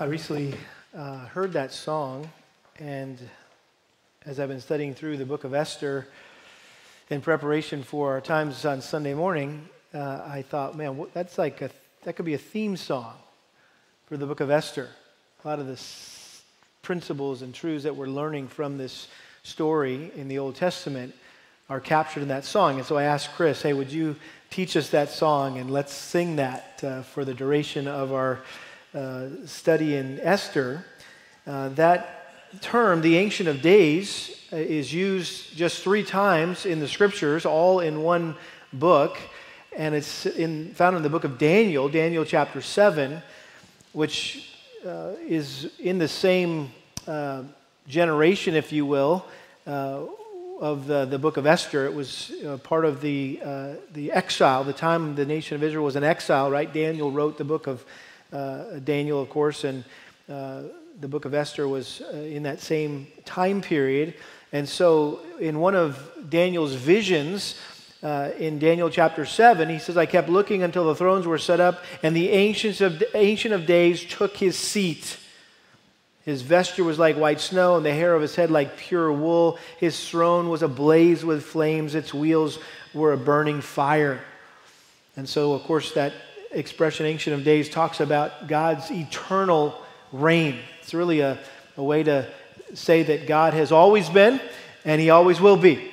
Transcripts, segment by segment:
I recently uh, heard that song, and as I've been studying through the book of Esther in preparation for our times on Sunday morning, uh, I thought, man, that's like a, that could be a theme song for the book of Esther. A lot of the s- principles and truths that we're learning from this story in the Old Testament are captured in that song. And so I asked Chris, hey, would you teach us that song and let's sing that uh, for the duration of our uh, study in Esther, uh, that term, the Ancient of Days, uh, is used just three times in the scriptures, all in one book. And it's in, found in the book of Daniel, Daniel chapter 7, which uh, is in the same uh, generation, if you will, of the, the book of Esther. It was uh, part of the, uh, the exile, the time the nation of Israel was in exile, right? Daniel wrote the book of Daniel, of course, and uh, the book of Esther was uh, in that same time period. And so, in one of Daniel's visions, uh, in Daniel chapter 7, he says, I kept looking until the thrones were set up, and the ancients of, Ancient of Days took his seat. His vesture was like white snow, and the hair of his head like pure wool. His throne was ablaze with flames, its wheels were a burning fire. And so, of course, that expression, Ancient of Days, talks about God's eternal reign. It's really a, a way to say that God has always been and he always will be.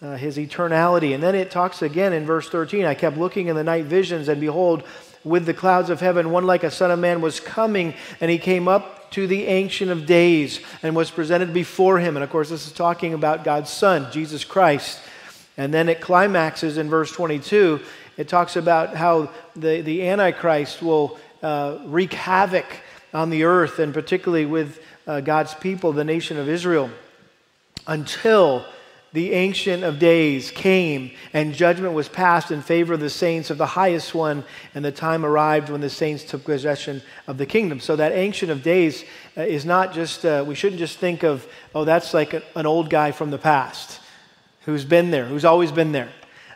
Uh, his eternality. And then it talks again in verse 13 I kept looking in the night visions, and behold, with the clouds of heaven, one like a son of man was coming, and he came up to the Ancient of Days and was presented before him. And of course, this is talking about God's Son, Jesus Christ. And then it climaxes in verse 22 it talks about how the, the Antichrist will uh, wreak havoc on the earth, and particularly with uh, God's people, the nation of Israel, until the Ancient of Days came and judgment was passed in favor of the saints of the highest one, and the time arrived when the saints took possession of the kingdom. So, that Ancient of Days uh, is not just, uh, we shouldn't just think of, oh, that's like an old guy from the past who's been there, who's always been there.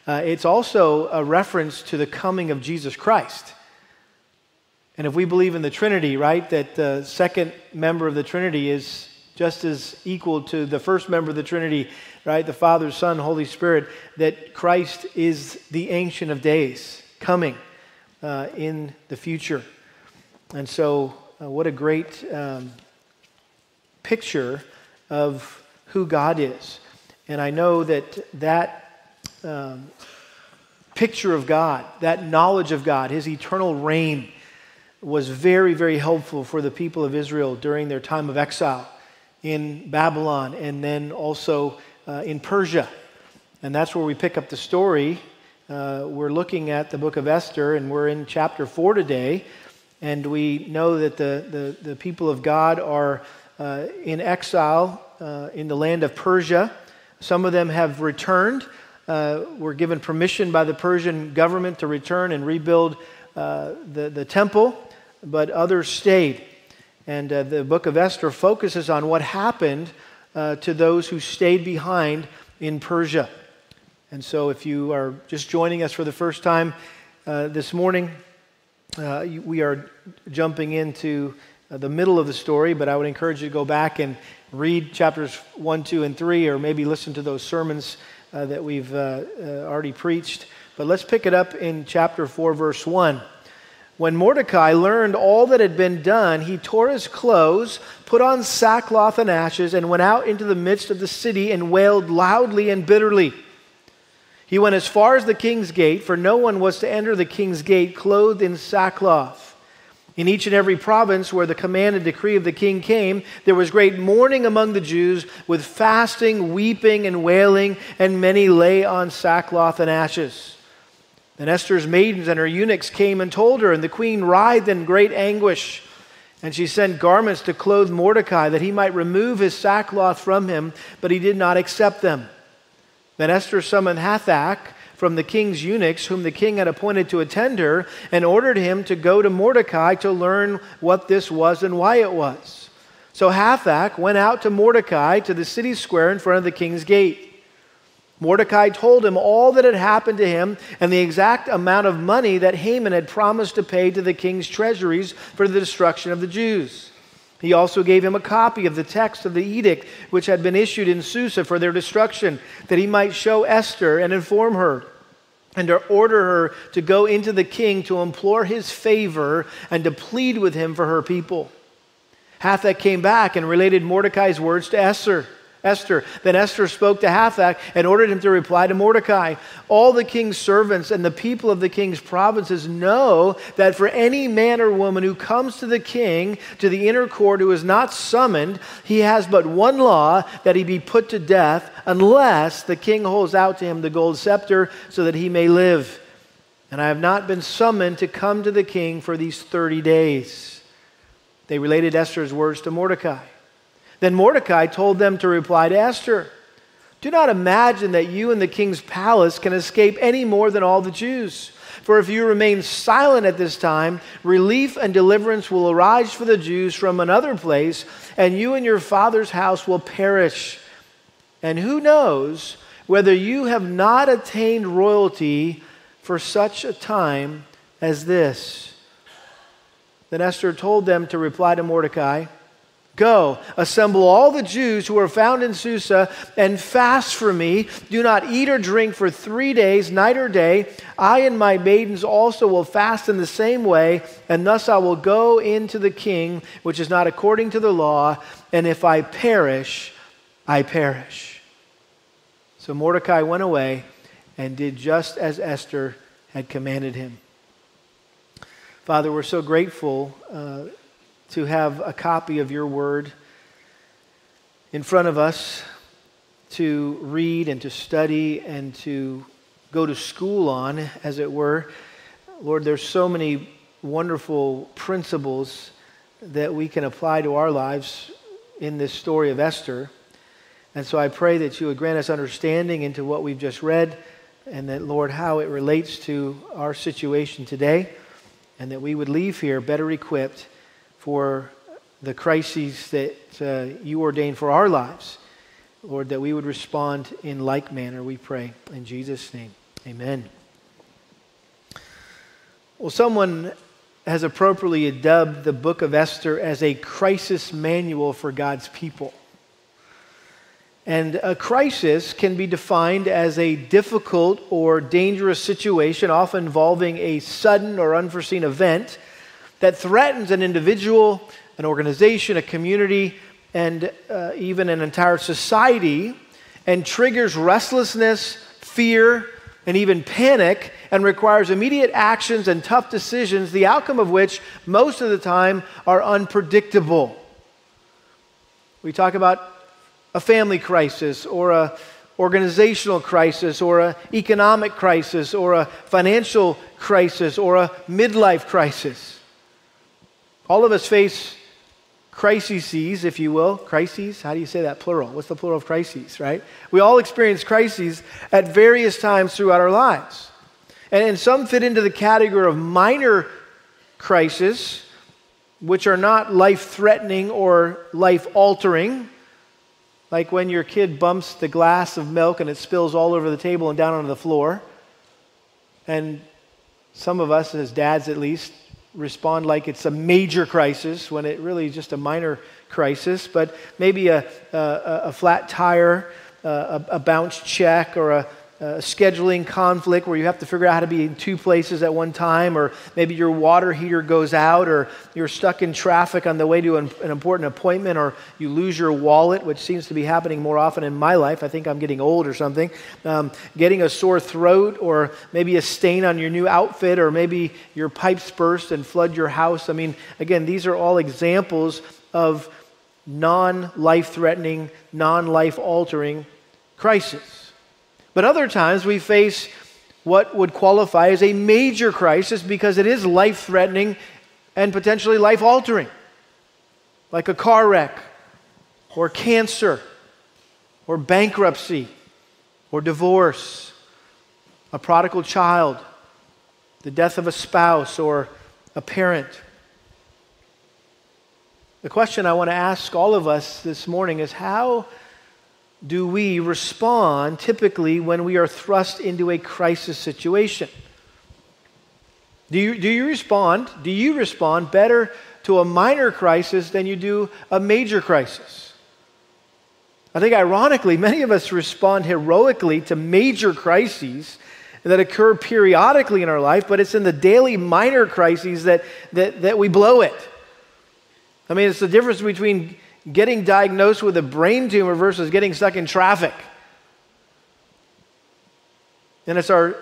Uh, it's also a reference to the coming of Jesus Christ. And if we believe in the Trinity, right, that the second member of the Trinity is just as equal to the first member of the Trinity, right, the Father, Son, Holy Spirit, that Christ is the Ancient of Days coming uh, in the future. And so, uh, what a great um, picture of who God is. And I know that that um, picture of God, that knowledge of God, his eternal reign, was very, very helpful for the people of Israel during their time of exile in Babylon and then also uh, in Persia. And that's where we pick up the story. Uh, we're looking at the book of Esther, and we're in chapter 4 today. And we know that the, the, the people of God are uh, in exile uh, in the land of Persia. Some of them have returned uh, were given permission by the Persian government to return and rebuild uh, the, the temple, but others stayed. And uh, the book of Esther focuses on what happened uh, to those who stayed behind in Persia. And so, if you are just joining us for the first time uh, this morning, we are jumping into the middle of the story, but I would encourage you to go back and read chapters 1, 2, and 3, or maybe listen to those sermons uh, that we've uh, uh, already preached. But let's pick it up in chapter 4, verse 1. When Mordecai learned all that had been done, he tore his clothes, put on sackcloth and ashes, and went out into the midst of the city and wailed loudly and bitterly. He went as far as the king's gate, for no one was to enter the king's gate clothed in sackcloth. In each and every province where the command and decree of the king came, there was great mourning among the Jews with fasting, weeping, and wailing, and many lay on sackcloth and ashes. Then Esther's maidens and her eunuchs came and told her, and the queen writhed in great anguish. And she sent garments to clothe Mordecai that he might remove his sackcloth from him, but he did not accept them. Then Esther summoned Hathach from the king's eunuchs, whom the king had appointed to attend her, and ordered him to go to Mordecai to learn what this was and why it was. So Hathach went out to Mordecai to the city square in front of the king's gate. Mordecai told him all that had happened to him and the exact amount of money that Haman had promised to pay to the king's treasuries for the destruction of the Jews. He also gave him a copy of the text of the edict which had been issued in Susa for their destruction, that he might show Esther and inform her, and to order her to go into the king to implore his favor and to plead with him for her people. Hathach came back and related Mordecai's words to Esther. Esther. Then Esther spoke to Hathach and ordered him to reply to Mordecai. All the king's servants and the people of the king's provinces know that for any man or woman who comes to the king, to the inner court, who is not summoned, he has but one law that he be put to death, unless the king holds out to him the gold scepter so that he may live. And I have not been summoned to come to the king for these 30 days. They related Esther's words to Mordecai. Then Mordecai told them to reply to Esther Do not imagine that you in the king's palace can escape any more than all the Jews. For if you remain silent at this time, relief and deliverance will arise for the Jews from another place, and you and your father's house will perish. And who knows whether you have not attained royalty for such a time as this? Then Esther told them to reply to Mordecai. Go, assemble all the Jews who are found in Susa and fast for me. Do not eat or drink for three days, night or day. I and my maidens also will fast in the same way, and thus I will go into the king, which is not according to the law, and if I perish, I perish. So Mordecai went away and did just as Esther had commanded him. Father, we're so grateful. Uh, to have a copy of your word in front of us to read and to study and to go to school on, as it were. Lord, there's so many wonderful principles that we can apply to our lives in this story of Esther. And so I pray that you would grant us understanding into what we've just read, and that, Lord, how it relates to our situation today, and that we would leave here better equipped for the crises that uh, you ordain for our lives. Lord, that we would respond in like manner, we pray. In Jesus' name, amen. Well, someone has appropriately dubbed the book of Esther as a crisis manual for God's people. And a crisis can be defined as a difficult or dangerous situation, often involving a sudden or unforeseen event that threatens an individual, an organization, a community, and uh, even an entire society, and triggers restlessness, fear, and even panic, and requires immediate actions and tough decisions, the outcome of which most of the time are unpredictable. We talk about a family crisis or a organizational crisis or an economic crisis or a financial crisis or a midlife crisis. All of us face crises, if you will. Crises? How do you say that? Plural. What's the plural of crises, right? We all experience crises at various times throughout our lives. And, and some fit into the category of minor crises, which are not life threatening or life altering. Like when your kid bumps the glass of milk and it spills all over the table and down onto the floor. And some of us, as dads at least, respond like it's a major crisis when it really is just a minor crisis, but maybe a, a, a flat tire, a, a bounce check, or a, a scheduling conflict where you have to figure out how to be in two places at one time, or maybe your water heater goes out, or you're stuck in traffic on the way to an, an, important appointment, or you lose your wallet, which seems to be happening more often in my life. I think I'm getting old or something. Um, getting a sore throat, or maybe a stain on your new outfit, or maybe your pipes burst and flood your house. I mean, again, these are all examples of non life threatening, non life altering crisis. But other times we face what would qualify as a major crisis because it is life threatening and potentially life altering, like a car wreck, or cancer, or bankruptcy, or divorce, a prodigal child, the death of a spouse or a parent. The question I want to ask all of us this morning is how do we respond typically when we are thrust into a crisis situation? Do you, do you respond? Do you respond better to a minor crisis than you do a major crisis? I think, ironically, many of us respond heroically to major crises that occur periodically in our life, but it's in the daily minor crises that, that, that we blow it. I mean, it's the difference between getting diagnosed with a brain tumor versus getting stuck in traffic. And it's our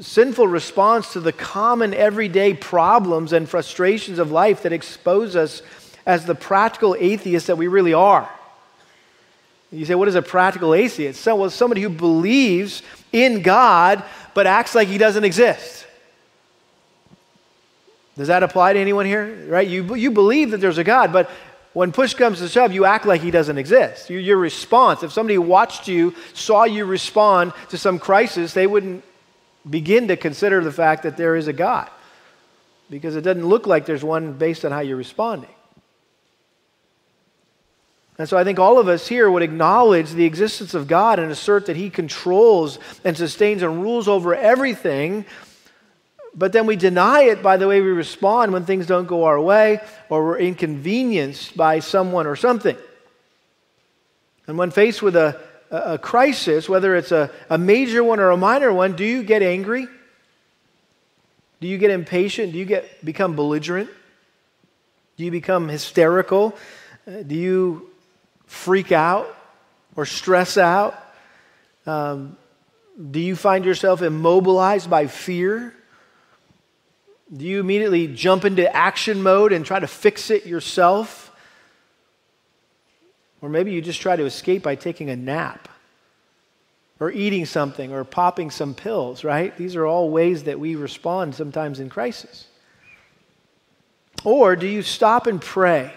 sinful response to the common everyday problems and frustrations of life that expose us as the practical atheists that we really are. You say, what is a practical atheist? So, well, somebody who believes in God but acts like he doesn't exist. Does that apply to anyone here? Right? You, you believe that there's a God, but when push comes to shove, you act like he doesn't exist. Your, your response, if somebody watched you, saw you respond to some crisis, they wouldn't begin to consider the fact that there is a God because it doesn't look like there's one based on how you're responding. And so I think all of us here would acknowledge the existence of God and assert that He controls and sustains and rules over everything but then we deny it by the way we respond when things don't go our way or we're inconvenienced by someone or something. And when faced with a, a, crisis, whether it's a, a major one or a minor one, do you get angry? Do you get impatient? Do you get, become belligerent? Do you become hysterical? Uh, do you freak out or stress out? Um, do you find yourself immobilized by fear? Do you immediately jump into action mode and try to fix it yourself? Or maybe you just try to escape by taking a nap or eating something or popping some pills, right? These are all ways that we respond sometimes in crisis. Or do you stop and pray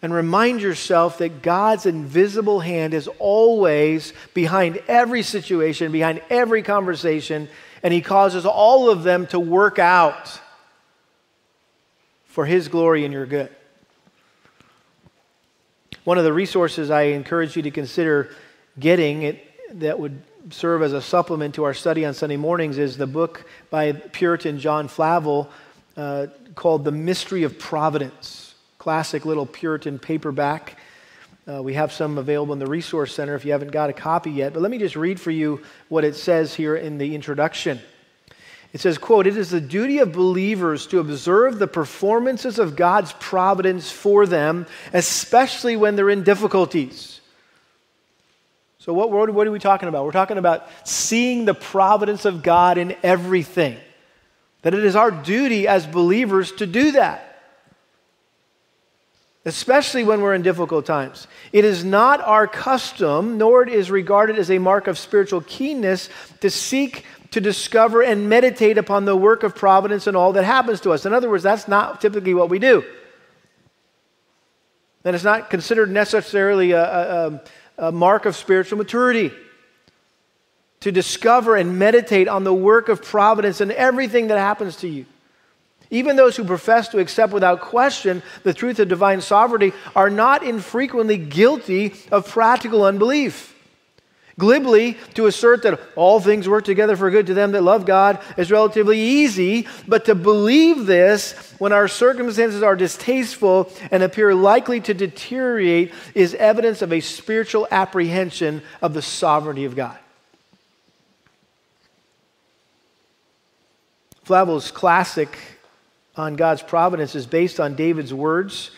and remind yourself that God's invisible hand is always behind every situation, behind every conversation, and he causes all of them to work out for his glory and your good. One of the resources I encourage you to consider getting it, that would serve as a supplement to our study on Sunday mornings is the book by Puritan John Flavel uh, called The Mystery of Providence. Classic little Puritan paperback. Uh, we have some available in the Resource Center if you haven't got a copy yet. But let me just read for you what it says here in the introduction. It says, quote, It is the duty of believers to observe the performances of God's providence for them, especially when they're in difficulties. So, what, what are we talking about? We're talking about seeing the providence of God in everything. That it is our duty as believers to do that especially when we're in difficult times. It is not our custom, nor it is regarded as a mark of spiritual keenness, to seek to discover and meditate upon the work of providence and all that happens to us. In other words, that's not typically what we do. And it's not considered necessarily a, a, a mark of spiritual maturity to discover and meditate on the work of providence and everything that happens to you. Even those who profess to accept without question the truth of divine sovereignty are not infrequently guilty of practical unbelief. Glibly, to assert that all things work together for good to them that love God is relatively easy, but to believe this when our circumstances are distasteful and appear likely to deteriorate is evidence of a spiritual apprehension of the sovereignty of God. Flavel's classic on God's providence is based on David's words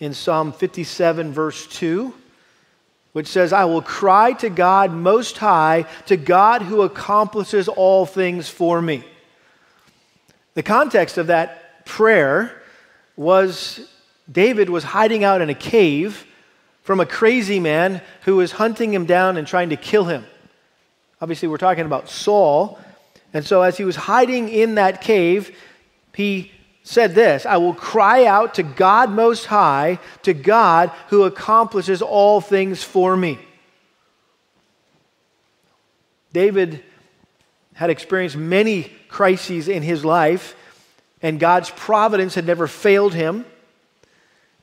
in Psalm 57, verse 2, which says, I will cry to God most high, to God who accomplishes all things for me. The context of that prayer was David was hiding out in a cave from a crazy man who was hunting him down and trying to kill him. Obviously, we're talking about Saul. And so, as he was hiding in that cave, he said this I will cry out to God Most High, to God who accomplishes all things for me. David had experienced many crises in his life, and God's providence had never failed him.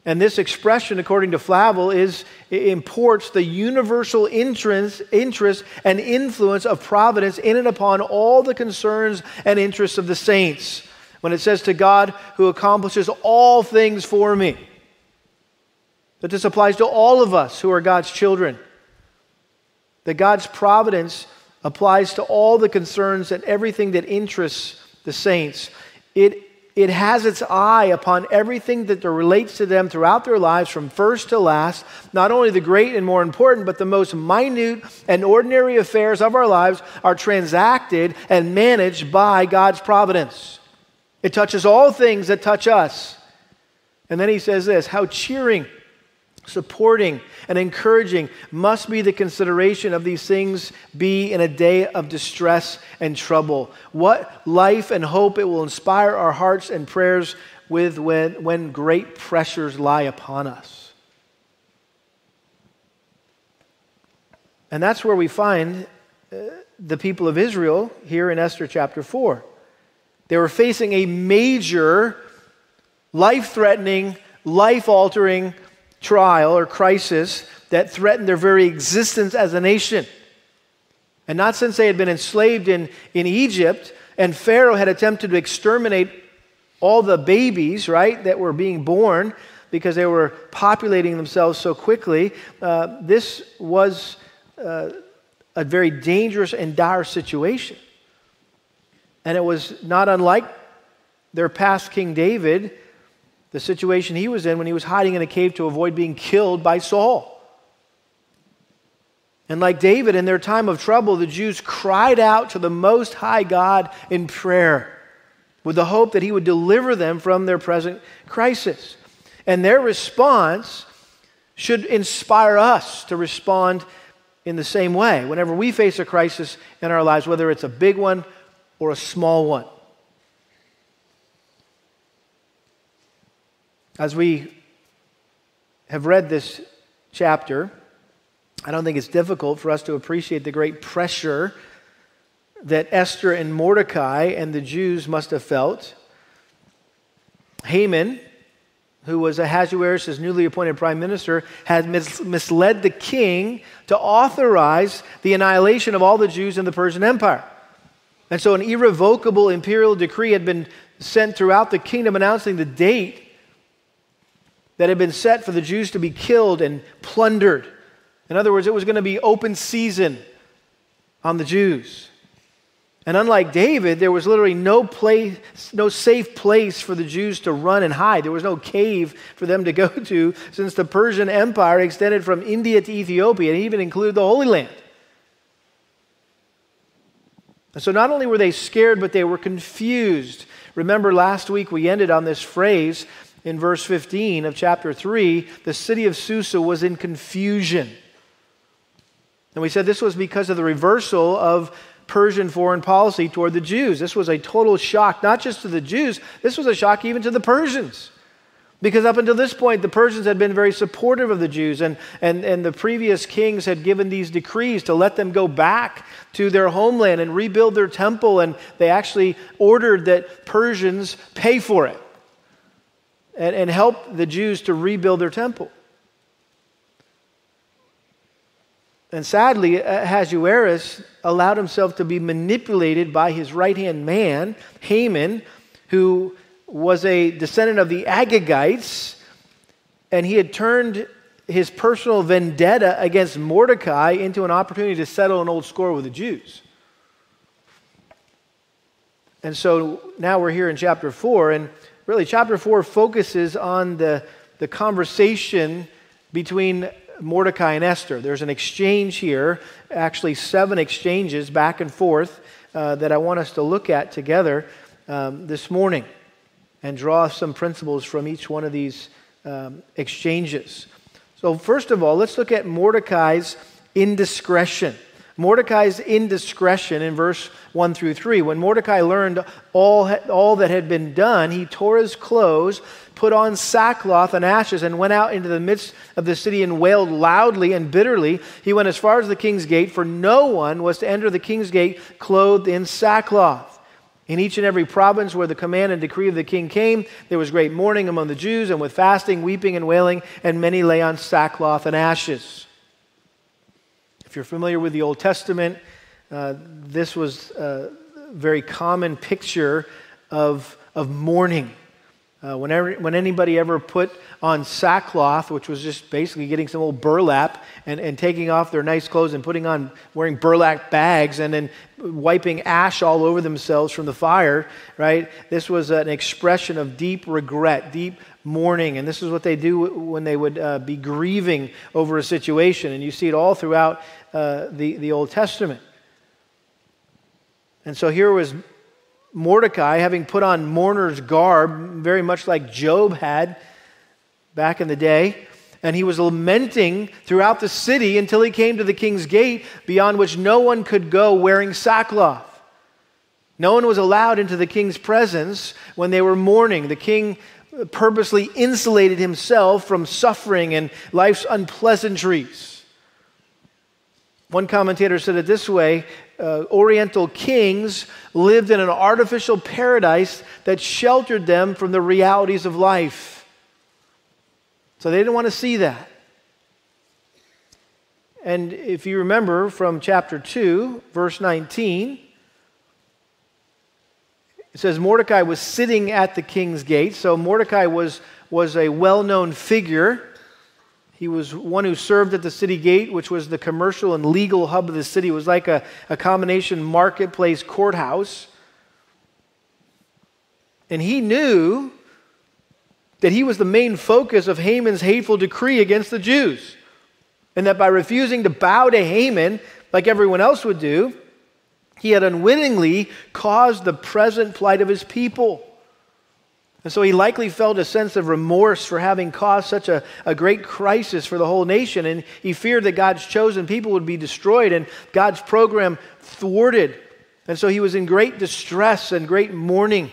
And this expression, according to Flavel, is imports the universal interest, interest and influence of providence in and upon all the concerns and interests of the saints. When it says to God who accomplishes all things for me, that this applies to all of us who are God's children. That God's providence applies to all the concerns and everything that interests the saints. It it has its eye upon everything that relates to them throughout their lives from first to last, not only the great and more important, but the most minute and ordinary affairs of our lives are transacted and managed by God's providence. It touches all things that touch us. And then he says this how cheering supporting and encouraging must be the consideration of these things be in a day of distress and trouble. What life and hope it will inspire our hearts and prayers with when, when great pressures lie upon us. And that's where we find uh, the people of Israel here in Esther chapter 4. They were facing a major, life threatening, life altering trial or crisis that threatened their very existence as a nation. And not since they had been enslaved in, in Egypt and Pharaoh had attempted to exterminate all the babies, right, that were being born because they were populating themselves so quickly. Uh, this was uh, a very dangerous and dire situation. And it was not unlike their past King David the situation he was in when he was hiding in a cave to avoid being killed by Saul. And like David, in their time of trouble, the Jews cried out to the Most High God in prayer with the hope that he would deliver them from their present crisis. And their response should inspire us to respond in the same way whenever we face a crisis in our lives, whether it's a big one or a small one. As we have read this chapter, I don't think it's difficult for us to appreciate the great pressure that Esther and Mordecai and the Jews must have felt. Haman, who was Ahasuerus' newly appointed prime minister, had mis- misled the king to authorize the annihilation of all the Jews in the Persian Empire. And so an irrevocable imperial decree had been sent throughout the kingdom announcing the date that had been set for the Jews to be killed and plundered. In other words, it was going to be open season on the Jews. And unlike David, there was literally no place, no safe place for the Jews to run and hide. There was no cave for them to go to, since the Persian Empire extended from India to Ethiopia and even included the Holy Land. And so not only were they scared, but they were confused. Remember, last week we ended on this phrase in verse 15 of chapter 3, the city of Susa was in confusion. And we said this was because of the reversal of Persian foreign policy toward the Jews. This was a total shock, not just to the Jews, this was a shock even to the Persians. Because up until this point, the Persians had been very supportive of the Jews, and, and, and the previous kings had given these decrees to let them go back to their homeland and rebuild their temple, and they actually ordered that Persians pay for it and, and help the Jews to rebuild their temple. And sadly, uh, Ahasuerus allowed himself to be manipulated by his right hand man, Haman, who was a descendant of the Agagites, and he had turned his personal vendetta against Mordecai into an opportunity to settle an old score with the Jews. And so now we're here in chapter 4, and really, chapter 4 focuses on the, the conversation between Mordecai and Esther. There's an exchange here, actually, seven exchanges back and forth uh, that I want us to look at together um, this morning and draw some principles from each one of these um, exchanges. So, first of all, let's look at Mordecai's indiscretion. Mordecai's indiscretion in verse 1 through 3. When Mordecai learned all, all that had been done, he tore his clothes, put on sackcloth and ashes, and went out into the midst of the city and wailed loudly and bitterly. He went as far as the king's gate, for no one was to enter the king's gate clothed in sackcloth. In each and every province where the command and decree of the king came, there was great mourning among the Jews, and with fasting, weeping, and wailing, and many lay on sackcloth and ashes. If you're familiar with the Old Testament, uh, this was a very common picture of, of mourning. Uh, whenever, when anybody ever put on sackcloth, which was just basically getting some old burlap and, and taking off their nice clothes and putting on, wearing burlap bags and then wiping ash all over themselves from the fire, right? This was an expression of deep regret, deep mourning. And this is what they do when they would uh, be grieving over a situation. And you see it all throughout uh, the, the Old Testament. And so here was Mordecai, having put on mourner's garb, very much like Job had back in the day, and he was lamenting throughout the city until he came to the king's gate, beyond which no one could go wearing sackcloth. No one was allowed into the king's presence when they were mourning. The king purposely insulated himself from suffering and life's unpleasantries. One commentator said it this way uh, Oriental kings lived in an artificial paradise that sheltered them from the realities of life. So they didn't want to see that. And if you remember from chapter 2, verse 19, it says Mordecai was sitting at the king's gate. So Mordecai was, was a well known figure he was one who served at the city gate, which was the commercial and legal hub of the city. It was like a, a combination marketplace courthouse. And he knew that he was the main focus of Haman's hateful decree against the Jews. And that by refusing to bow to Haman, like everyone else would do, he had unwittingly caused the present plight of his people. And so he likely felt a sense of remorse for having caused such a, a great crisis for the whole nation. And he feared that God's chosen people would be destroyed and God's program thwarted. And so he was in great distress and great mourning.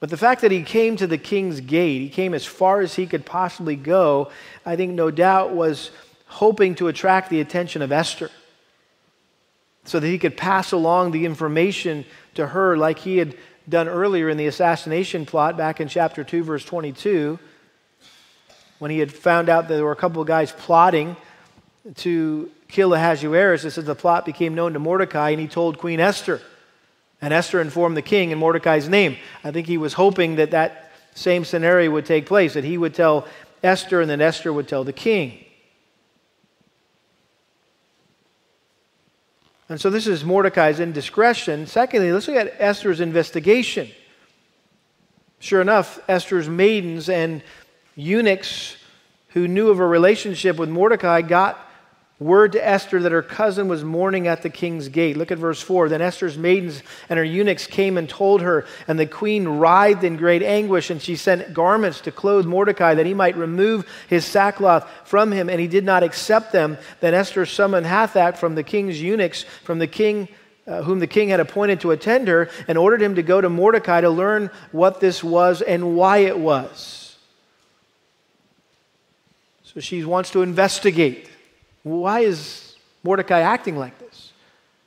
But the fact that he came to the king's gate, he came as far as he could possibly go, I think no doubt was hoping to attract the attention of Esther so that he could pass along the information to her like he had done earlier in the assassination plot back in chapter 2, verse 22, when he had found out that there were a couple of guys plotting to kill Ahasuerus. It says the plot became known to Mordecai, and he told Queen Esther. And Esther informed the king in Mordecai's name. I think he was hoping that that same scenario would take place, that he would tell Esther, and then Esther would tell the king. And so this is Mordecai's indiscretion. Secondly, let's look at Esther's investigation. Sure enough, Esther's maidens and eunuchs who knew of a relationship with Mordecai got word to Esther that her cousin was mourning at the king's gate. Look at verse 4. Then Esther's maidens and her eunuchs came and told her, and the queen writhed in great anguish, and she sent garments to clothe Mordecai that he might remove his sackcloth from him, and he did not accept them. Then Esther summoned Hathach from the king's eunuchs, from the king. Uh, whom the king had appointed to attend her, and ordered him to go to Mordecai to learn what this was and why it was. So she wants to investigate. Why is Mordecai acting like this?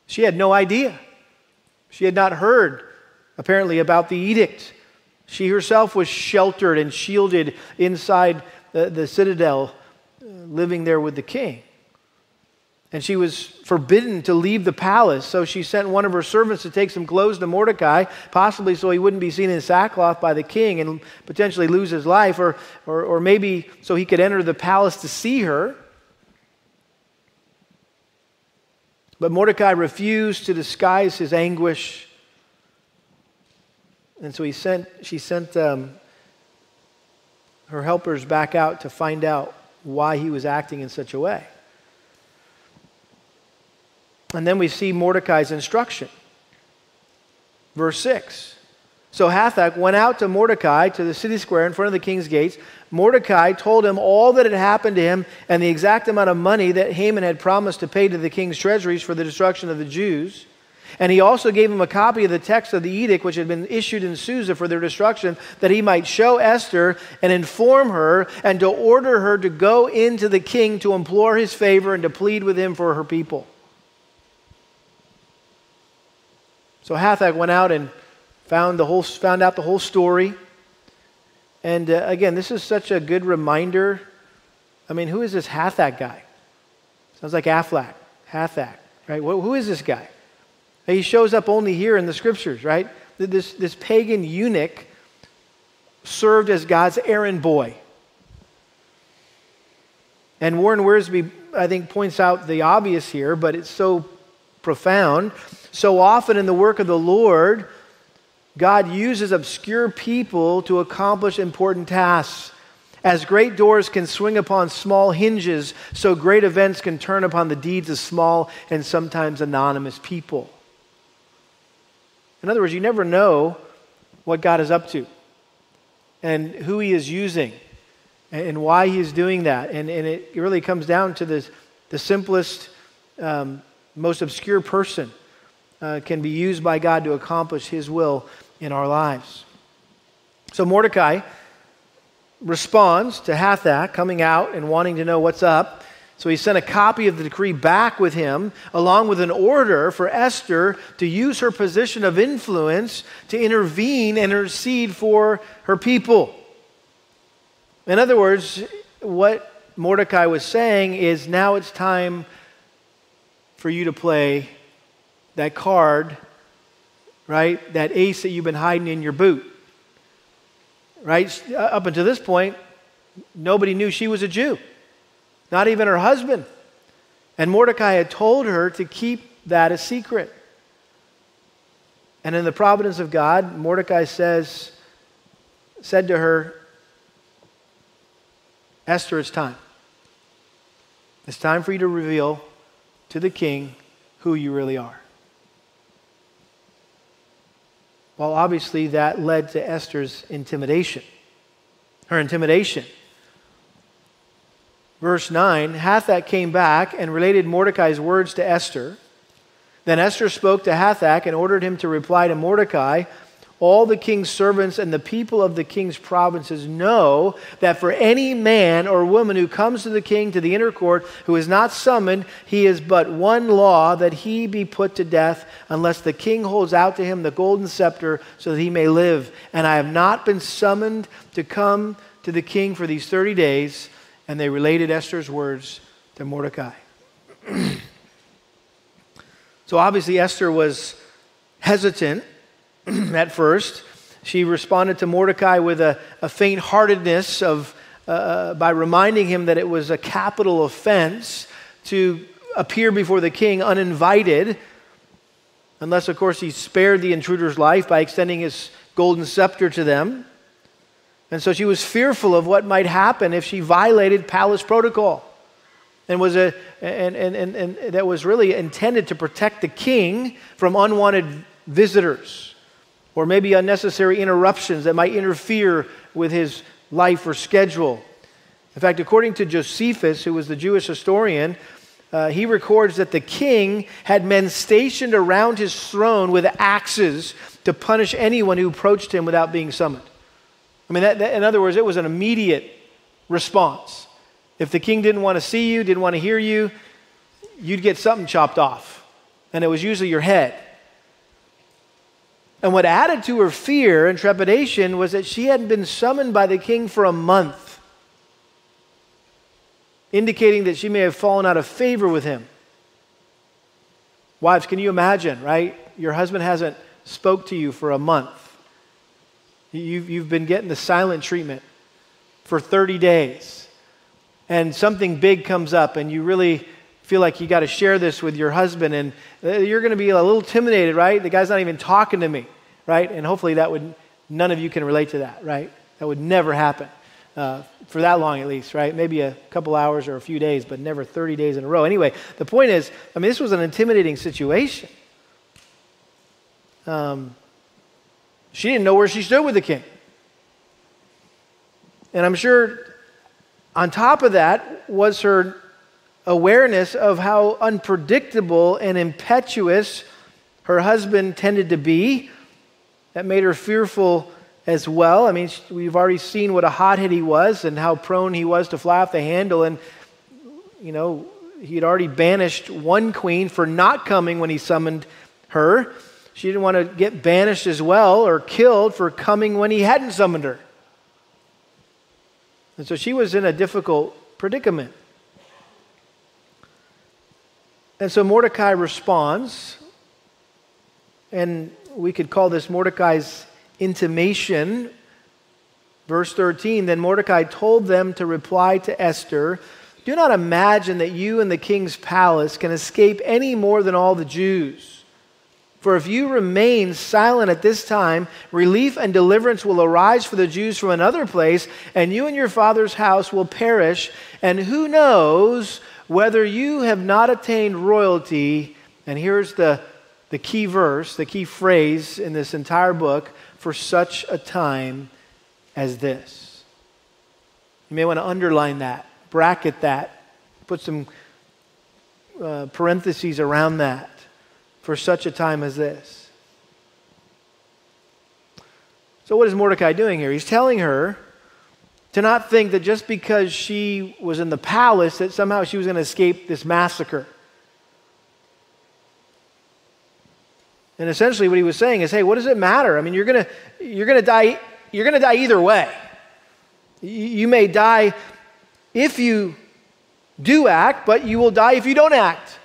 She had no idea. She had not heard, apparently, about the edict. She herself was sheltered and shielded inside the, the citadel, uh, living there with the king. And she was forbidden to leave the palace, so she sent one of her servants to take some clothes to Mordecai, possibly so he wouldn't be seen in sackcloth by the king and potentially lose his life, or, or, or maybe so he could enter the palace to see her. But Mordecai refused to disguise his anguish. And so he sent, she sent um, her helpers back out to find out why he was acting in such a way. And then we see Mordecai's instruction. Verse 6. So Hathach went out to Mordecai to the city square in front of the king's gates. Mordecai told him all that had happened to him and the exact amount of money that Haman had promised to pay to the king's treasuries for the destruction of the Jews. And he also gave him a copy of the text of the edict which had been issued in Susa for their destruction, that he might show Esther and inform her and to order her to go into the king to implore his favor and to plead with him for her people. So Hathach went out and found, the whole, found out the whole story. And uh, again, this is such a good reminder. I mean, who is this Hathach guy? Sounds like Aflac, Hathach, right? who is this guy? He shows up only here in the scriptures, right? This, this pagan eunuch served as God's errand boy. And Warren Wiersbe, I think, points out the obvious here, but it's so profound. So often in the work of the Lord, God uses obscure people to accomplish important tasks. As great doors can swing upon small hinges, so great events can turn upon the deeds of small and sometimes anonymous people. In other words, you never know what God is up to and who He is using and why He is doing that. And, and it really comes down to this, the simplest, um, most obscure person uh, can be used by God to accomplish His will in our lives. So Mordecai responds to Hathach coming out and wanting to know what's up. So he sent a copy of the decree back with him, along with an order for Esther to use her position of influence to intervene and intercede for her people. In other words, what Mordecai was saying is now it's time for you to play that card right? That ace that you've been hiding in your boot, right? Uh, up until this point, nobody knew she was a Jew, not even her husband. And Mordecai had told her to keep that a secret. And in the providence of God, Mordecai says, said to her, Esther, it's time. It's time for you to reveal to the king who you really are. Well, obviously, that led to Esther's intimidation. Her intimidation. Verse 9 Hathach came back and related Mordecai's words to Esther. Then Esther spoke to Hathach and ordered him to reply to Mordecai all the king's servants and the people of the king's provinces know that for any man or woman who comes to the king to the inner court who is not summoned, he is but one law that he be put to death unless the king holds out to him the golden scepter so that he may live. And I have not been summoned to come to the king for these 30 days. And they related Esther's words to Mordecai. so obviously, Esther was hesitant at first. She responded to Mordecai with a, a faint heartedness of, uh, uh, by reminding him that it was a capital offense to appear before the king uninvited, unless, of course, he spared the intruder's life by extending his golden scepter to them. And so she was fearful of what might happen if she violated palace protocol and was a and, and, and, and that was really intended to protect the king from unwanted visitors or maybe unnecessary interruptions that might interfere with his life or schedule. In fact, according to Josephus, who was the Jewish historian, uh, he records that the king had men stationed around his throne with axes to punish anyone who approached him without being summoned. I mean, that, that, in other words, it was an immediate response. If the king didn't want to see you, didn't want to hear you, you'd get something chopped off. And it was usually your head. And what added to her fear and trepidation was that she hadn't been summoned by the king for a month, indicating that she may have fallen out of favor with him. Wives, can you imagine, right? Your husband hasn't spoke to you for a month. You've, you've been getting the silent treatment for 30 days. And something big comes up, and you really feel like you got to share this with your husband and uh, you're going to be a little intimidated, right? The guy's not even talking to me, right? And hopefully that would, none of you can relate to that, right? That would never happen. Uh, for that long at least, right? Maybe a couple hours or a few days, but never 30 days in a row. Anyway, the point is, I mean, this was an intimidating situation. Um, she didn't know where she stood with the king. And I'm sure on top of that was her awareness of how unpredictable and impetuous her husband tended to be. That made her fearful as well. I mean, we've already seen what a hothead he was and how prone he was to fly off the handle. And, you know, he had already banished one queen for not coming when he summoned her. she didn't want to get banished as well or killed for coming when he hadn't summoned her. And so she was in a difficult predicament. And so Mordecai responds, and we could call this Mordecai's intimation. Verse 13 Then Mordecai told them to reply to Esther Do not imagine that you in the king's palace can escape any more than all the Jews. For if you remain silent at this time, relief and deliverance will arise for the Jews from another place, and you and your father's house will perish. And who knows whether you have not attained royalty? And here's the, the key verse, the key phrase in this entire book for such a time as this. You may want to underline that, bracket that, put some uh, parentheses around that for such a time as this. So, what is Mordecai doing here? He's telling her to not think that just because she was in the palace that somehow she was going to escape this massacre. And essentially what he was saying is, hey, what does it matter? I mean, you're going to you're going to die you're going to die either way. You may die if you do act, but you will die if you don't act.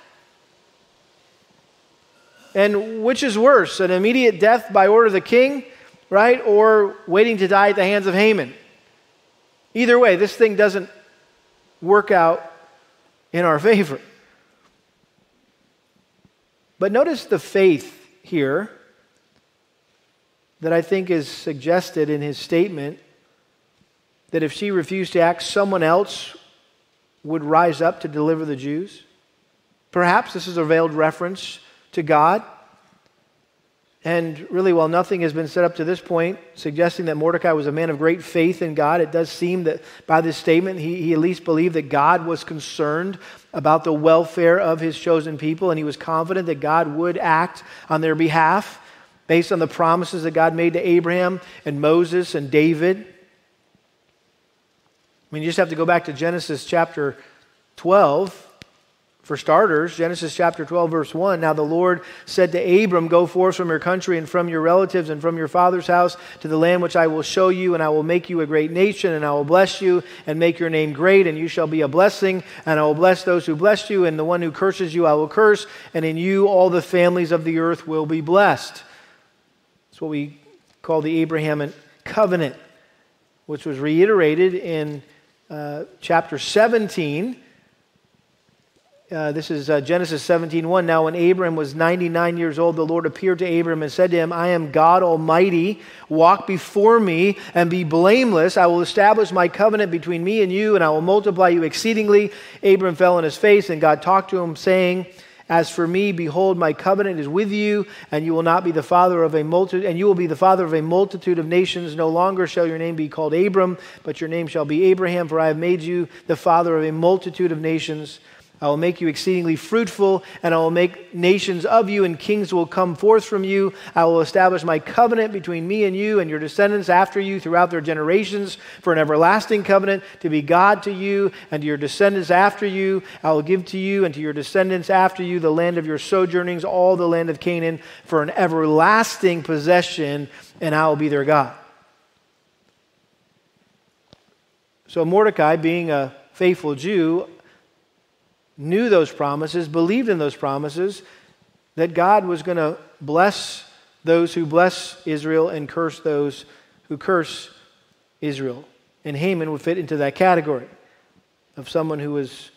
And which is worse, an immediate death by order of the king, right, or waiting to die at the hands of Haman? Either way, this thing doesn't work out in our favor. But notice the faith here that I think is suggested in his statement that if she refused to act, someone else would rise up to deliver the Jews. Perhaps this is a veiled reference to God. And really, while nothing has been said up to this point suggesting that Mordecai was a man of great faith in God, it does seem that by this statement, he, he at least believed that God was concerned about the welfare of his chosen people, and he was confident that God would act on their behalf based on the promises that God made to Abraham and Moses and David. I mean, you just have to go back to Genesis chapter 12 for starters, Genesis chapter 12, verse 1 Now the Lord said to Abram, Go forth from your country and from your relatives and from your father's house to the land which I will show you, and I will make you a great nation, and I will bless you and make your name great, and you shall be a blessing, and I will bless those who bless you, and the one who curses you I will curse, and in you all the families of the earth will be blessed. It's what we call the Abrahamic covenant, which was reiterated in uh, chapter 17 uh, this is uh, Genesis 17 1. Now, when Abram was 99 years old, the Lord appeared to Abram and said to him, I am God Almighty. Walk before me and be blameless. I will establish my covenant between me and you, and I will multiply you exceedingly. Abram fell on his face, and God talked to him, saying, as for me, behold, my covenant is with you, and you will not be the father of a multitude, and you will be the father of a multitude of nations. No longer shall your name be called Abram, but your name shall be Abraham, for I have made you the father of a multitude of nations. I will make you exceedingly fruitful, and I will make nations of you, and kings will come forth from you. I will establish my covenant between me and you and your descendants after you throughout their generations for an everlasting covenant to be God to you and to your descendants after you. I will give to you and to your descendants after you the land of your sojournings, all the land of Canaan, for an everlasting possession, and I will be their God. So Mordecai, being a faithful Jew, knew those promises, believed in those promises, that God was going to bless those who bless Israel and curse those who curse Israel. And Haman would fit into that category of someone who was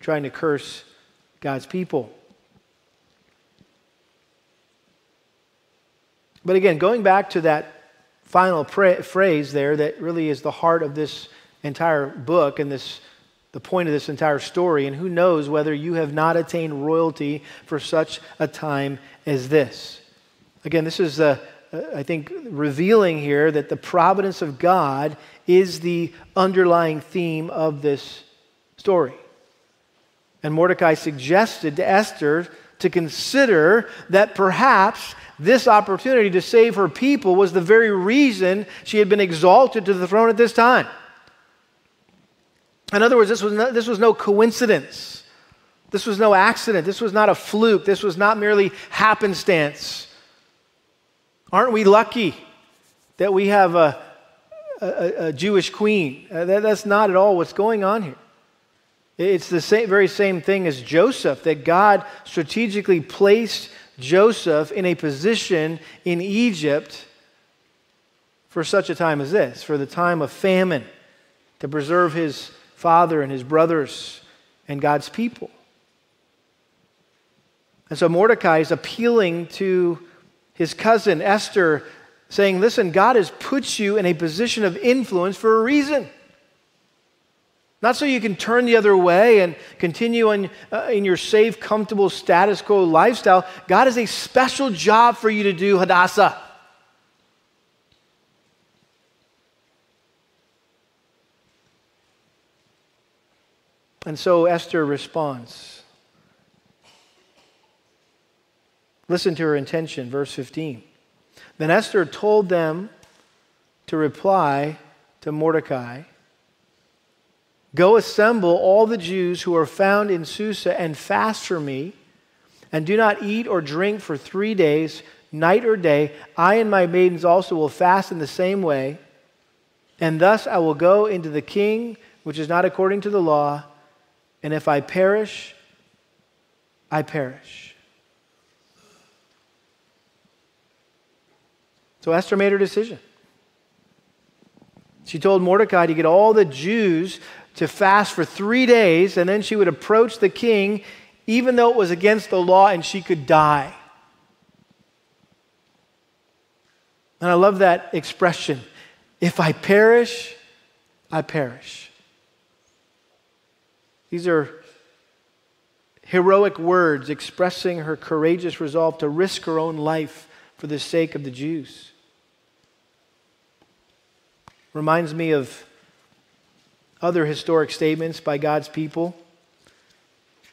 trying to curse God's people. But again, going back to that final pra- phrase there that really is the heart of this entire book and this the point of this entire story. And who knows whether you have not attained royalty for such a time as this. Again, this is, uh, uh, I think, revealing here that the providence of God is the underlying theme of this story. And Mordecai suggested to Esther to consider that perhaps this opportunity to save her people was the very reason she had been exalted to the throne at this time. In other words, this was, no, this was no coincidence. This was no accident. This was not a fluke. This was not merely happenstance. Aren't we lucky that we have a, a, a Jewish queen? Uh, that, that's not at all what's going on here. It's the same, very same thing as Joseph, that God strategically placed Joseph in a position in Egypt for such a time as this, for the time of famine, to preserve his father and his brothers and God's people. And so Mordecai is appealing to his cousin Esther, saying, Listen, God has put you in a position of influence for a reason. Not so you can turn the other way and continue on, uh, in your safe, comfortable, status quo lifestyle. God has a special job for you to do, Hadassah. And so Esther responds. Listen to her intention, verse 15. Then Esther told them to reply to Mordecai Go assemble all the Jews who are found in Susa and fast for me, and do not eat or drink for three days, night or day. I and my maidens also will fast in the same way. And thus I will go into the king, which is not according to the law, and if I perish, I perish. So Esther made her decision. She told Mordecai to get all the Jews to fast for three days, and then she would approach the king, even though it was against the law, and she could die. And I love that expression if I perish, I perish. These are heroic words expressing her courageous resolve to risk her own life for the sake of the Jews. Reminds me of other historic statements by God's people.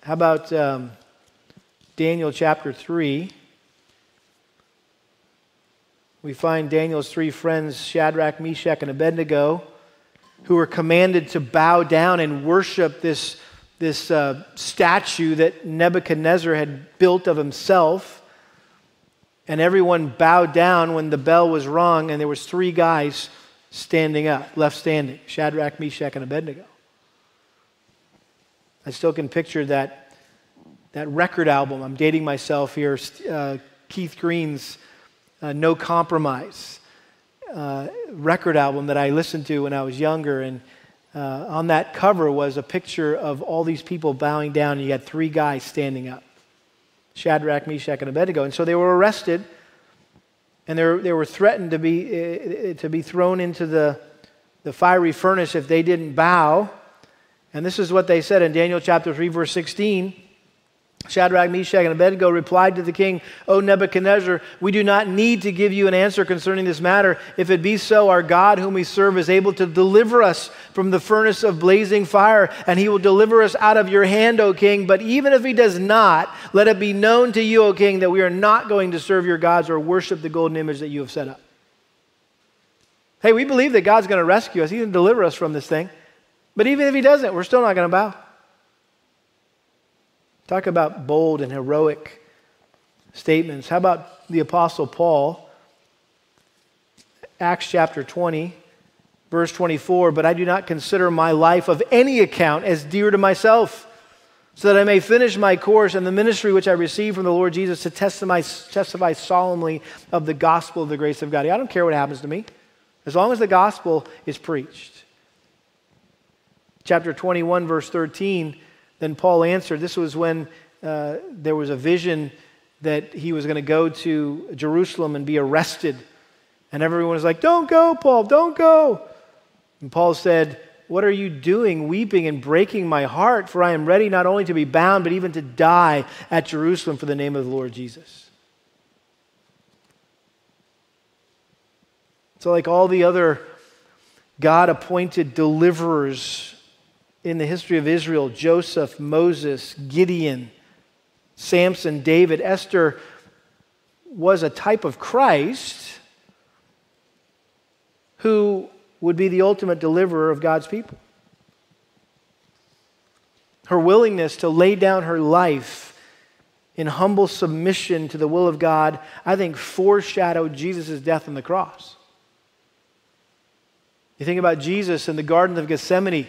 How about um, Daniel chapter 3? We find Daniel's three friends, Shadrach, Meshach, and Abednego, who were commanded to bow down and worship this this uh, statue that Nebuchadnezzar had built of himself. And everyone bowed down when the bell was rung, and there was three guys standing up, left standing, Shadrach, Meshach, and Abednego. I still can picture that, that record album. I'm dating myself here. Uh, Keith Green's uh, No Compromise uh, record album that I listened to when I was younger. And uh, on that cover was a picture of all these people bowing down, and you had three guys standing up Shadrach, Meshach, and Abednego. And so they were arrested, and they were, threatened to be, uh, to be thrown into the, the fiery furnace if they didn't bow. And this is what they said in Daniel chapter 3, verse 16. Shadrach, Meshach, and Abednego replied to the king, O Nebuchadnezzar, we do not need to give you an answer concerning this matter. If it be so, our God, whom we serve, is able to deliver us from the furnace of blazing fire, and he will deliver us out of your hand, O king. But even if he does not, let it be known to you, O king, that we are not going to serve your gods or worship the golden image that you have set up. Hey, we believe that God's going to rescue us, he's going to deliver us from this thing. But even if he doesn't, we're still not going to bow. Talk about bold and heroic statements. How about the Apostle Paul? Acts chapter 20, verse 24. But I do not consider my life of any account as dear to myself, so that I may finish my course and the ministry which I received from the Lord Jesus to testify, testify solemnly of the gospel of the grace of God. I don't care what happens to me, as long as the gospel is preached. Chapter 21, verse 13 then Paul answered. This was when uh, there was a vision that he was going to go to Jerusalem and be arrested. And everyone was like, Don't go, Paul, don't go. And Paul said, What are you doing, weeping and breaking my heart? For I am ready not only to be bound, but even to die at Jerusalem for the name of the Lord Jesus. So, like all the other God appointed deliverers in the history of Israel Joseph, Moses, Gideon, Samson, David, Esther was a type of Christ who would be the ultimate deliverer of God's people. Her willingness to lay down her life in humble submission to the will of God, I think foreshadowed Jesus' death on the cross. You think about Jesus in the Garden of Gethsemane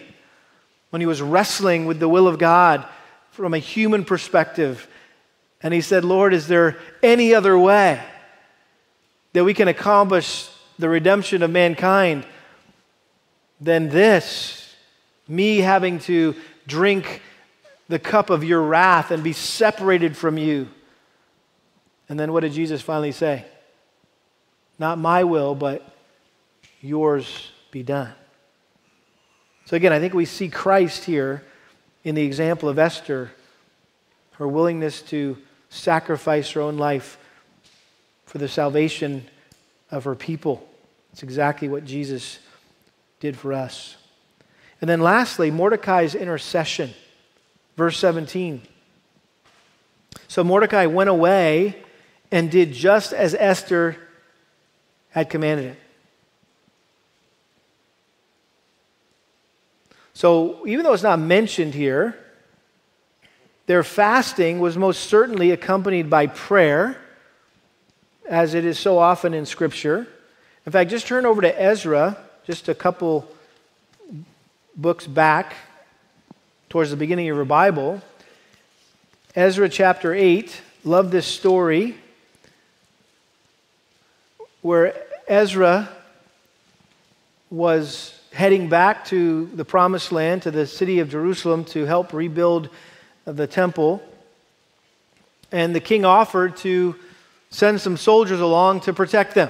when he was wrestling with the will of God from a human perspective. And he said, Lord, is there any other way that we can accomplish the redemption of mankind than this? Me having to drink the cup of your wrath and be separated from you. And then what did Jesus finally say? Not my will, but yours be done. So again, I think we see Christ here in the example of Esther, her willingness to sacrifice her own life for the salvation of her people. It's exactly what Jesus did for us. And then lastly, Mordecai's intercession. Verse 17. So Mordecai went away and did just as Esther had commanded him. So even though it's not mentioned here, their fasting was most certainly accompanied by prayer, as it is so often in Scripture. In fact, just turn over to Ezra, just a couple books back towards the beginning of your Bible. Ezra chapter 8, love this story where Ezra was heading back to the promised land, to the city of Jerusalem, to help rebuild the temple. And the king offered to send some soldiers along to protect them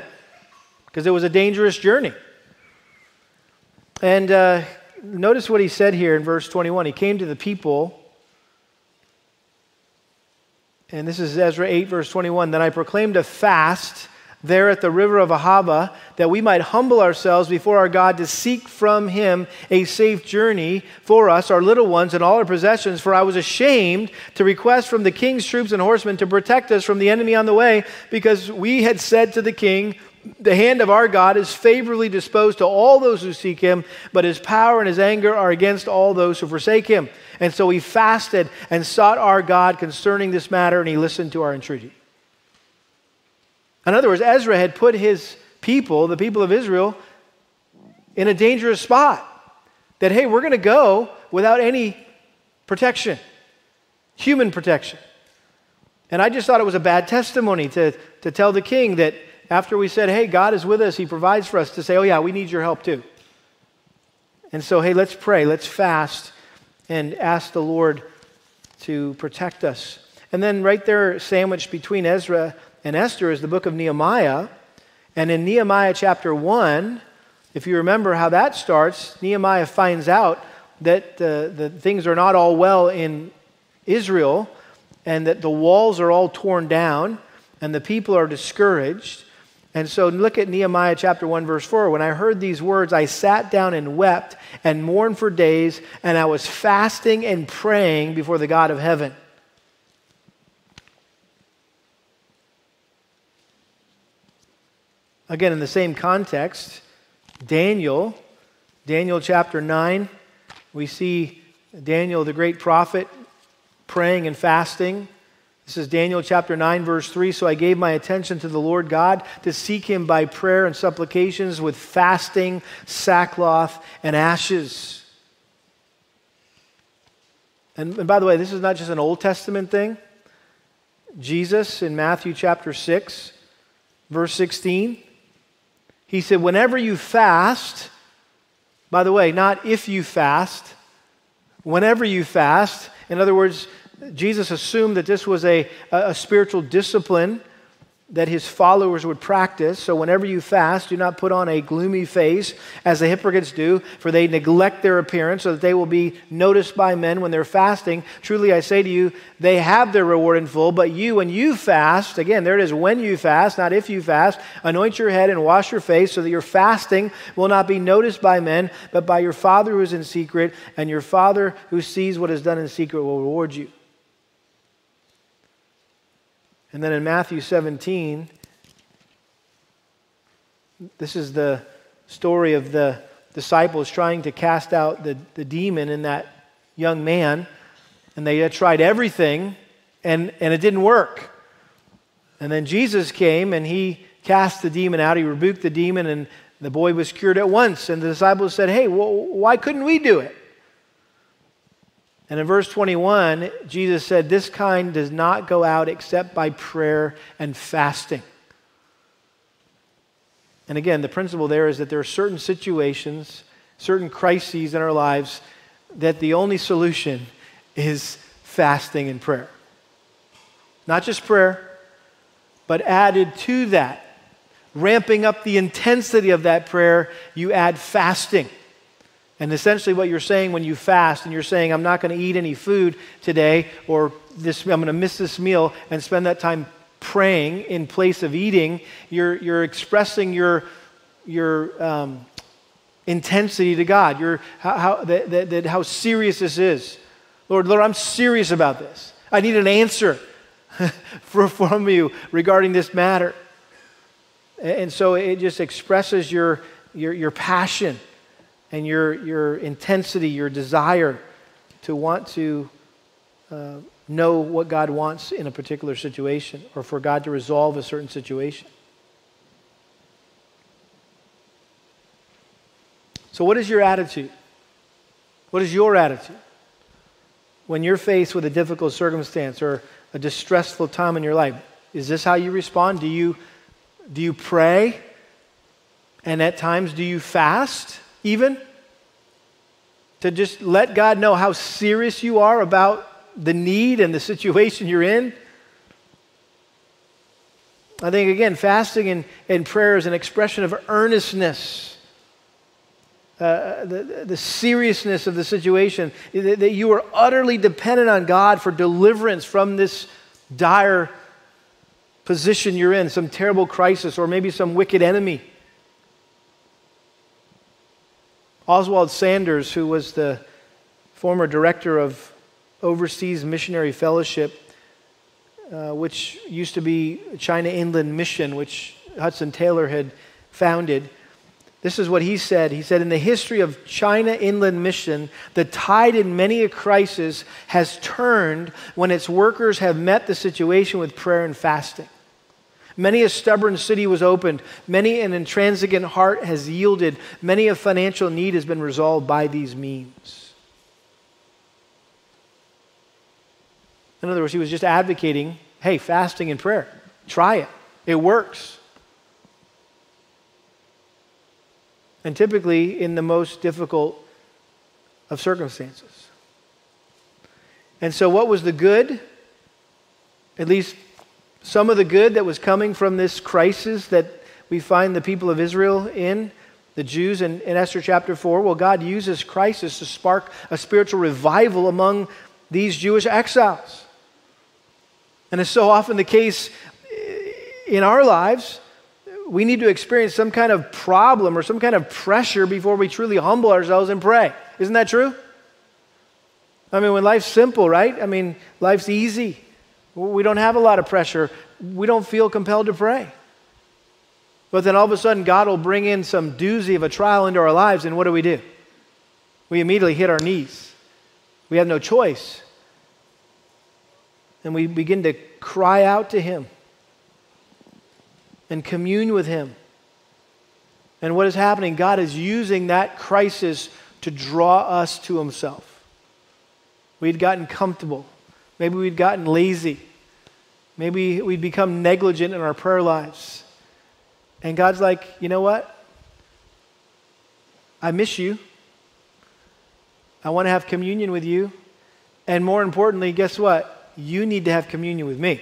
because it was a dangerous journey. And uh, notice what he said here in verse 21. He came to the people, and this is Ezra 8, verse 21. Then I proclaimed a fast there at the river of Ahava, that we might humble ourselves before our God to seek from him a safe journey for us, our little ones, and all our possessions. For I was ashamed to request from the king's troops and horsemen to protect us from the enemy on the way, because we had said to the king, the hand of our God is favorably disposed to all those who seek him, but his power and his anger are against all those who forsake him. And so we fasted and sought our God concerning this matter, and he listened to our entreaty. In other words, Ezra had put his people, the people of Israel, in a dangerous spot. That, hey, we're going to go without any protection, human protection. And I just thought it was a bad testimony to, to tell the king that after we said, hey, God is with us, He provides for us, to say, oh, yeah, we need your help too. And so, hey, let's pray, let's fast, and ask the Lord to protect us. And then, right there, sandwiched between Ezra and Esther is the book of Nehemiah. And in Nehemiah chapter 1, if you remember how that starts, Nehemiah finds out that uh, the things are not all well in Israel and that the walls are all torn down and the people are discouraged. And so look at Nehemiah chapter 1, verse 4. When I heard these words, I sat down and wept and mourned for days, and I was fasting and praying before the God of heaven. Again, in the same context, Daniel, Daniel chapter 9, we see Daniel, the great prophet, praying and fasting. This is Daniel chapter 9, verse 3. So I gave my attention to the Lord God to seek him by prayer and supplications with fasting, sackcloth, and ashes. And, and by the way, this is not just an Old Testament thing. Jesus in Matthew chapter 6, verse 16 he said, whenever you fast, by the way, not if you fast, whenever you fast, in other words, Jesus assumed that this was a, a spiritual discipline that his followers would practice. So, whenever you fast, do not put on a gloomy face as the hypocrites do, for they neglect their appearance so that they will be noticed by men when they're fasting. Truly, I say to you, they have their reward in full. But you, when you fast, again, there it is, when you fast, not if you fast, anoint your head and wash your face so that your fasting will not be noticed by men, but by your Father who is in secret, and your Father who sees what is done in secret will reward you. And then in Matthew 17, this is the story of the disciples trying to cast out the, the demon in that young man. And they had tried everything And, and it didn't work. And then Jesus came and he cast the demon out. He rebuked the demon, and the boy was cured at once. And the disciples said, Hey, well, why couldn't we do it? And in verse 21, Jesus said, This kind does not go out except by prayer and fasting. And again, the principle there is that there are certain situations, certain crises in our lives that the only solution is fasting and prayer. Not just prayer, but added to that, ramping up the intensity of that prayer, you add fasting. And essentially, what you're saying when you fast, and you're saying, I'm not going to eat any food today, or this, I'm going to miss this meal and spend that time praying in place of eating, you're, you're expressing your, your um, intensity to God, your, how, how, that, that, that how serious this is. Lord, Lord, I'm serious about this. I need an answer from you regarding this matter. And so it just expresses your, your, your passion and your, your intensity, your desire to want to uh, know what God wants in a particular situation or for God to resolve a certain situation. So, what is your attitude? What is your attitude when you're faced with a difficult circumstance or a distressful time in your life? Is this how you respond? Do you, do you pray? And at times, do you fast even? To just let God know how serious you are about the need and the situation you're in. I think, again, fasting and, and prayer is an expression of earnestness. Uh, the, the seriousness of the situation, that, that you are utterly dependent on God for deliverance from this dire position you're in, some terrible crisis, or maybe some wicked enemy. Oswald Sanders, who was the former director of Overseas Missionary Fellowship, uh, which used to be China Inland Mission, which Hudson Taylor had founded. This is what he said. He said, In the history of China Inland Mission, the tide in many a crisis has turned when its workers have met the situation with prayer and fasting. Many a stubborn city was opened. Many an intransigent heart has yielded. Many a financial need has been resolved by these means. In other words, he was just advocating hey, fasting and prayer. Try it, it works. And typically in the most difficult of circumstances. And so, what was the good? At least some of the good that was coming from this crisis that we find the people of Israel in, the Jews in, in Esther chapter 4. Well, God uses crisis to spark a spiritual revival among these Jewish exiles. And it's so often the case eh, in our lives, we need to experience some kind of problem or some kind of pressure before we truly humble ourselves and pray. Isn't that true? I mean, when life's simple, right? I mean, life's easy. We don't have a lot of pressure. We don't feel compelled to pray. But then all of a sudden, God will bring in some doozy of a trial into our lives, and what do we do? We immediately hit our knees. We have no choice and we begin to cry out to Him and commune with Him. And what is happening? God is using that crisis to draw us to Himself. We'd gotten comfortable. Maybe we'd gotten lazy. Maybe we'd become negligent in our prayer lives. And God's like, you know what? I miss you. I want to have communion with you. And more importantly, guess what? you need to have communion with me.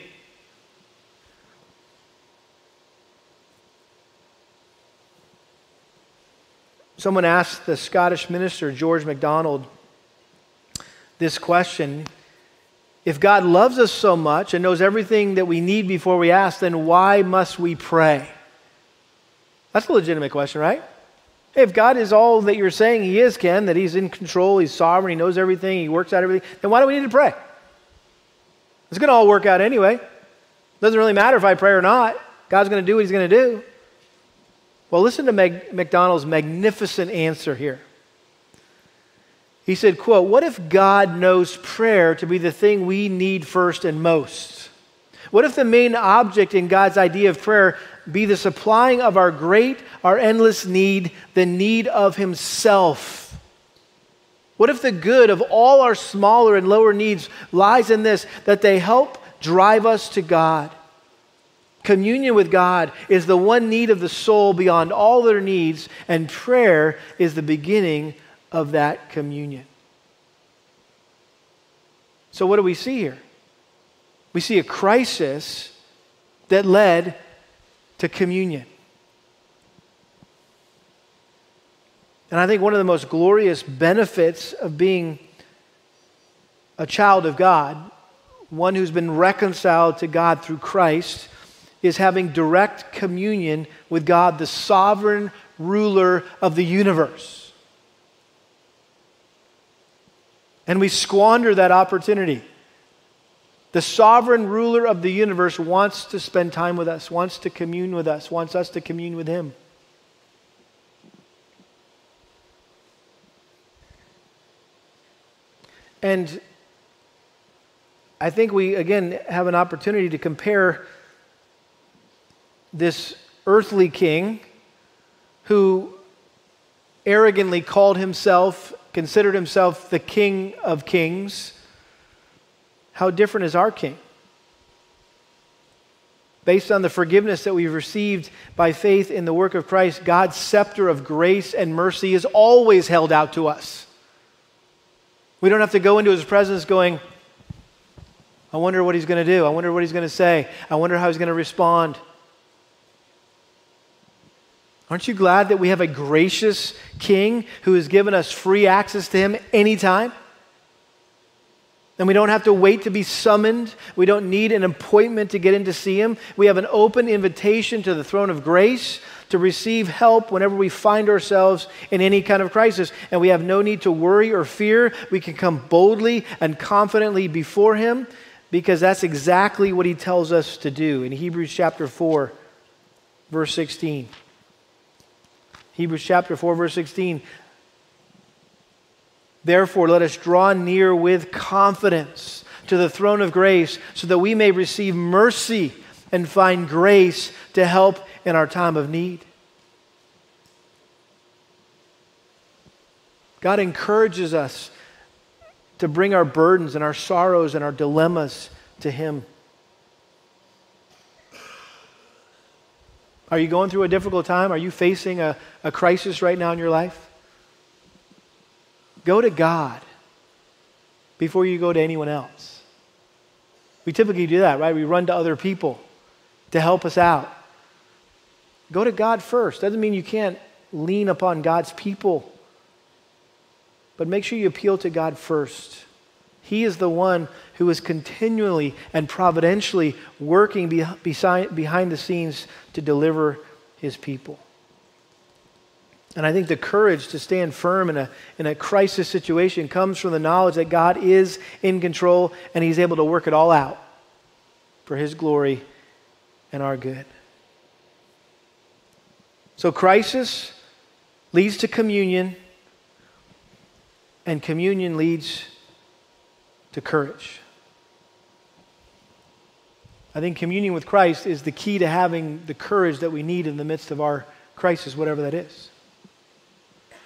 Someone asked the Scottish minister, George MacDonald, this question If God loves us so much and knows everything that we need before we ask, then why must we pray? That's a legitimate question, right? If God is all that you're saying He is, Ken, that He's in control, He's sovereign, He knows everything, He works out everything, then why do we need to pray? It's going to all work out anyway. Doesn't really matter if I pray or not. God's going to do what He's going to do. Well, listen to Meg- MacDonald's magnificent answer here. He said, quote, What if God knows prayer to be the thing we need first and most? What if the main object in God's idea of prayer be the supplying of our great, our endless need, the need of Himself? What if the good of all our smaller and lower needs lies in this, that they help drive us to God? Communion with God is the one need of the soul beyond all their needs, and prayer is the beginning of that communion. So, what do we see here? We see a crisis that led to communion. And I think one of the most glorious benefits of being a child of God, one who's been reconciled to God through Christ, is having direct communion with God, the sovereign ruler of the universe. And we squander that opportunity. The sovereign ruler of the universe wants to spend time with us, wants to commune with us, wants us to commune with him. And I think we, again, have an opportunity to compare this earthly king who arrogantly called himself considered himself the King of Kings, how different is our King? Based on the forgiveness that we've received by faith in the work of Christ, God's scepter of grace and mercy is always held out to us. We don't have to go into his presence going, I wonder what he's going to do. I wonder what he's going to say. I wonder how he's going to respond. Aren't you glad that we have a gracious king who has given us free access to him anytime? And we don't have to wait to be summoned. We don't need an appointment to get in to see him. We have an open invitation to the throne of grace to receive help whenever we find ourselves in any kind of crisis. And we have no need to worry or fear. We can come boldly and confidently before him because that's exactly what he tells us to do in Hebrews chapter 4, verse 16. Hebrews chapter 4, verse 16. Therefore, let us draw near with confidence to the throne of grace so that we may receive mercy and find grace to help in our time of need. God encourages us to bring our burdens and our sorrows and our dilemmas to Him. Are you going through a difficult time? Are you facing a, a crisis right now in your life? Go to God before you go to anyone else. We typically do that, right? We run to other people to help us out. Go to God first. Doesn't mean you can't lean upon God's people, but make sure you appeal to God first. He is the one who is continually and providentially working behind the scenes to deliver his people. And I think the courage to stand firm in a, in a crisis situation comes from the knowledge that God is in control and he's able to work it all out for his glory and our good. So, crisis leads to communion, and communion leads to courage. I think communion with Christ is the key to having the courage that we need in the midst of our crisis, whatever that is.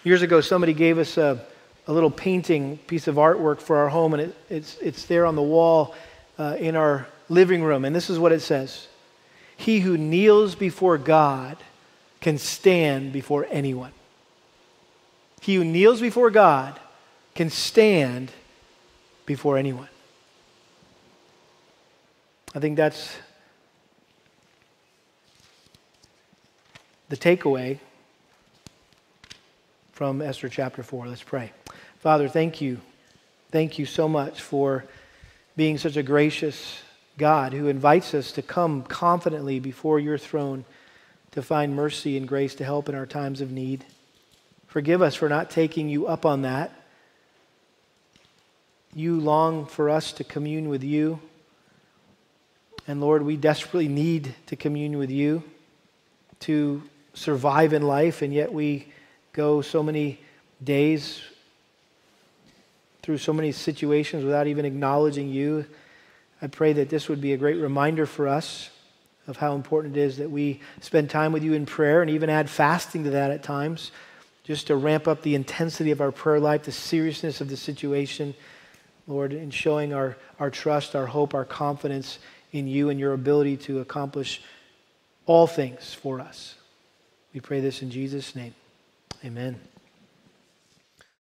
Years ago, somebody gave us a, a little painting piece of artwork for our home, and it, it's, it's there on the wall uh, in our living room. And this is what it says He who kneels before God can stand before anyone. He who kneels before God can stand before anyone. I think that's the takeaway from Esther chapter 4. Let's pray. Father, thank you. Thank you so much for being such a gracious God who invites us to come confidently before your throne to find mercy and grace to help in our times of need. Forgive us for not taking you up on that you long for us to commune with you. And Lord, we desperately need to commune with you to survive in life, and yet we go so many days through so many situations without even acknowledging you. I pray that this would be a great reminder for us of how important it is that we spend time with you in prayer and even add fasting to that at times, just to ramp up the intensity of our prayer life, the seriousness of the situation, Lord, in showing our, our trust, our hope, our confidence in you and your ability to accomplish all things for us. We pray this in Jesus' name. Amen.